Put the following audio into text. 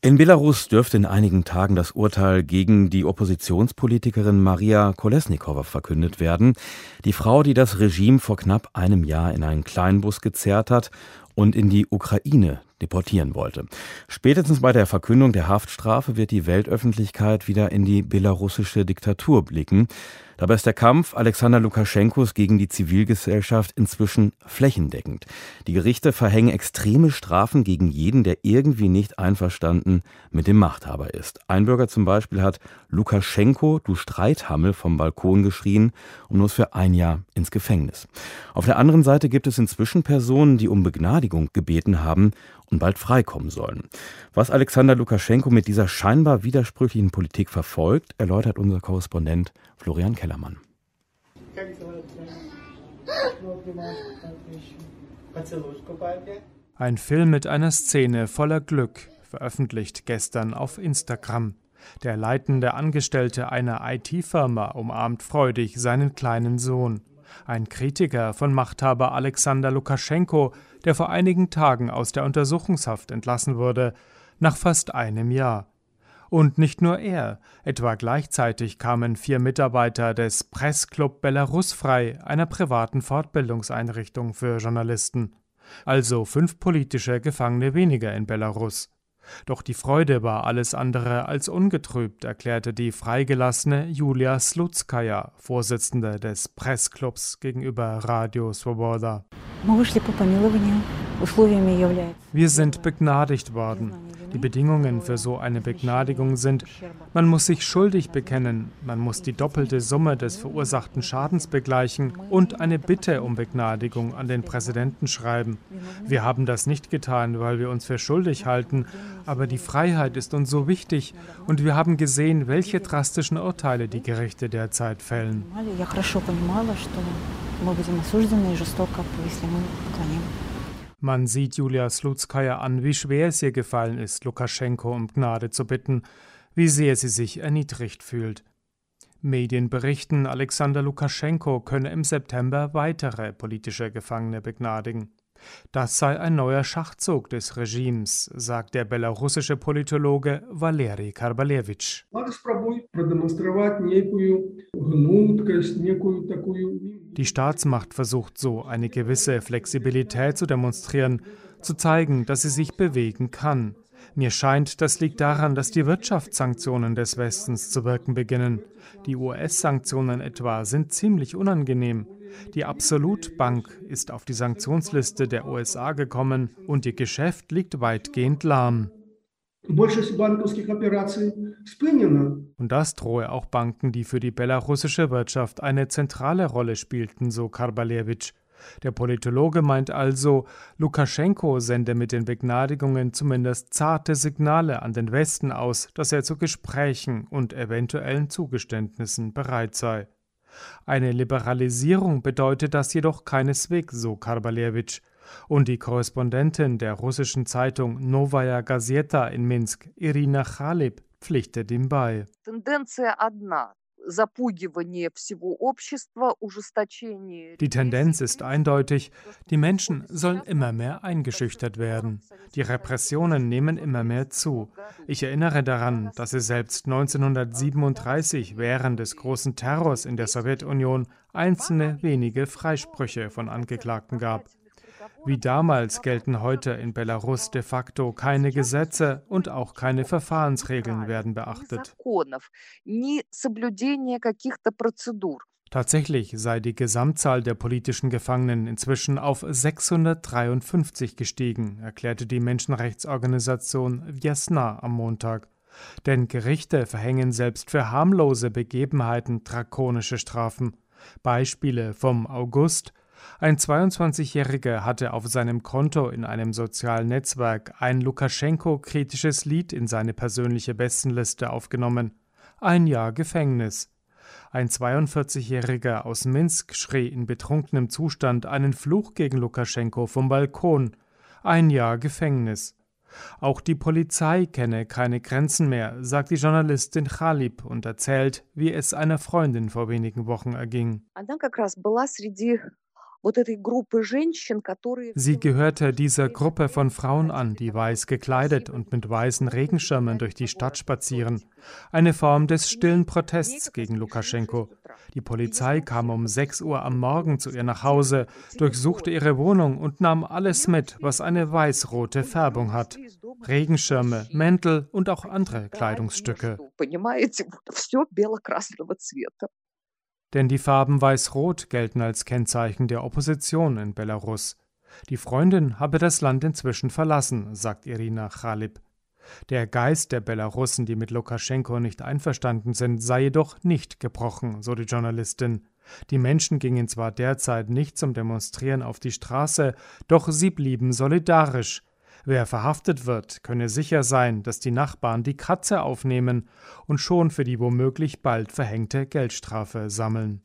In Belarus dürfte in einigen Tagen das Urteil gegen die Oppositionspolitikerin Maria Kolesnikova verkündet werden. Die Frau, die das Regime vor knapp einem Jahr in einen Kleinbus gezerrt hat und in die Ukraine deportieren wollte. Spätestens bei der Verkündung der Haftstrafe wird die Weltöffentlichkeit wieder in die belarussische Diktatur blicken. Dabei ist der Kampf Alexander Lukaschenkos gegen die Zivilgesellschaft inzwischen flächendeckend. Die Gerichte verhängen extreme Strafen gegen jeden, der irgendwie nicht einverstanden mit dem Machthaber ist. Ein Bürger zum Beispiel hat Lukaschenko, du Streithammel, vom Balkon geschrien und muss für ein Jahr ins Gefängnis. Auf der anderen Seite gibt es inzwischen Personen, die um Begnadigung gebeten haben und bald freikommen sollen. Was Alexander Lukaschenko mit dieser scheinbar widersprüchlichen Politik verfolgt, erläutert unser Korrespondent Florian Kellermann. Ein Film mit einer Szene voller Glück, veröffentlicht gestern auf Instagram. Der leitende Angestellte einer IT-Firma umarmt freudig seinen kleinen Sohn. Ein Kritiker von Machthaber Alexander Lukaschenko, der vor einigen Tagen aus der Untersuchungshaft entlassen wurde, nach fast einem Jahr. Und nicht nur er, etwa gleichzeitig kamen vier Mitarbeiter des Pressclub Belarus frei, einer privaten Fortbildungseinrichtung für Journalisten. Also fünf politische Gefangene weniger in Belarus. Doch die Freude war alles andere als ungetrübt, erklärte die freigelassene Julia Slutskaya, Vorsitzende des Pressclubs gegenüber Radio Svoboda. Wir sind begnadigt worden. Die Bedingungen für so eine Begnadigung sind, man muss sich schuldig bekennen, man muss die doppelte Summe des verursachten Schadens begleichen und eine Bitte um Begnadigung an den Präsidenten schreiben. Wir haben das nicht getan, weil wir uns für schuldig halten, aber die Freiheit ist uns so wichtig und wir haben gesehen, welche drastischen Urteile die Gerichte derzeit fällen. Man sieht Julia Slutskaya an, wie schwer es ihr gefallen ist, Lukaschenko um Gnade zu bitten, wie sehr sie sich erniedrigt fühlt. Medien berichten, Alexander Lukaschenko könne im September weitere politische Gefangene begnadigen. Das sei ein neuer Schachzug des Regimes, sagt der belarussische Politologe Valeri Karbalevich. Die Staatsmacht versucht so, eine gewisse Flexibilität zu demonstrieren, zu zeigen, dass sie sich bewegen kann. Mir scheint, das liegt daran, dass die Wirtschaftssanktionen des Westens zu wirken beginnen. Die US-Sanktionen etwa sind ziemlich unangenehm. Die Absolutbank ist auf die Sanktionsliste der USA gekommen und ihr Geschäft liegt weitgehend lahm. Und das drohe auch Banken, die für die belarussische Wirtschaft eine zentrale Rolle spielten, so Karbalewitsch. Der Politologe meint also, Lukaschenko sende mit den Begnadigungen zumindest zarte Signale an den Westen aus, dass er zu Gesprächen und eventuellen Zugeständnissen bereit sei. Eine Liberalisierung bedeutet das jedoch keineswegs, so Karbalewitsch. Und die Korrespondentin der russischen Zeitung Novaya Gazeta in Minsk, Irina Chalib, pflichtet ihm bei. Die Tendenz ist eindeutig, die Menschen sollen immer mehr eingeschüchtert werden. Die Repressionen nehmen immer mehr zu. Ich erinnere daran, dass es selbst 1937 während des großen Terrors in der Sowjetunion einzelne wenige Freisprüche von Angeklagten gab. Wie damals gelten heute in Belarus de facto keine Gesetze und auch keine Verfahrensregeln werden beachtet. Tatsächlich sei die Gesamtzahl der politischen Gefangenen inzwischen auf 653 gestiegen, erklärte die Menschenrechtsorganisation Vjasna am Montag. Denn Gerichte verhängen selbst für harmlose Begebenheiten drakonische Strafen. Beispiele vom August ein 22-Jähriger hatte auf seinem Konto in einem sozialen Netzwerk ein Lukaschenko-kritisches Lied in seine persönliche Bestenliste aufgenommen. Ein Jahr Gefängnis. Ein 42-Jähriger aus Minsk schrie in betrunkenem Zustand einen Fluch gegen Lukaschenko vom Balkon. Ein Jahr Gefängnis. Auch die Polizei kenne keine Grenzen mehr, sagt die Journalistin Khalib und erzählt, wie es einer Freundin vor wenigen Wochen erging. Sie gehörte dieser Gruppe von Frauen an, die weiß gekleidet und mit weißen Regenschirmen durch die Stadt spazieren. Eine Form des stillen Protests gegen Lukaschenko. Die Polizei kam um 6 Uhr am Morgen zu ihr nach Hause, durchsuchte ihre Wohnung und nahm alles mit, was eine weiß-rote Färbung hat. Regenschirme, Mäntel und auch andere Kleidungsstücke. Denn die Farben Weiß-Rot gelten als Kennzeichen der Opposition in Belarus. Die Freundin habe das Land inzwischen verlassen, sagt Irina Chalib. Der Geist der Belarussen, die mit Lukaschenko nicht einverstanden sind, sei jedoch nicht gebrochen, so die Journalistin. Die Menschen gingen zwar derzeit nicht zum Demonstrieren auf die Straße, doch sie blieben solidarisch. Wer verhaftet wird, könne sicher sein, dass die Nachbarn die Katze aufnehmen und schon für die womöglich bald verhängte Geldstrafe sammeln.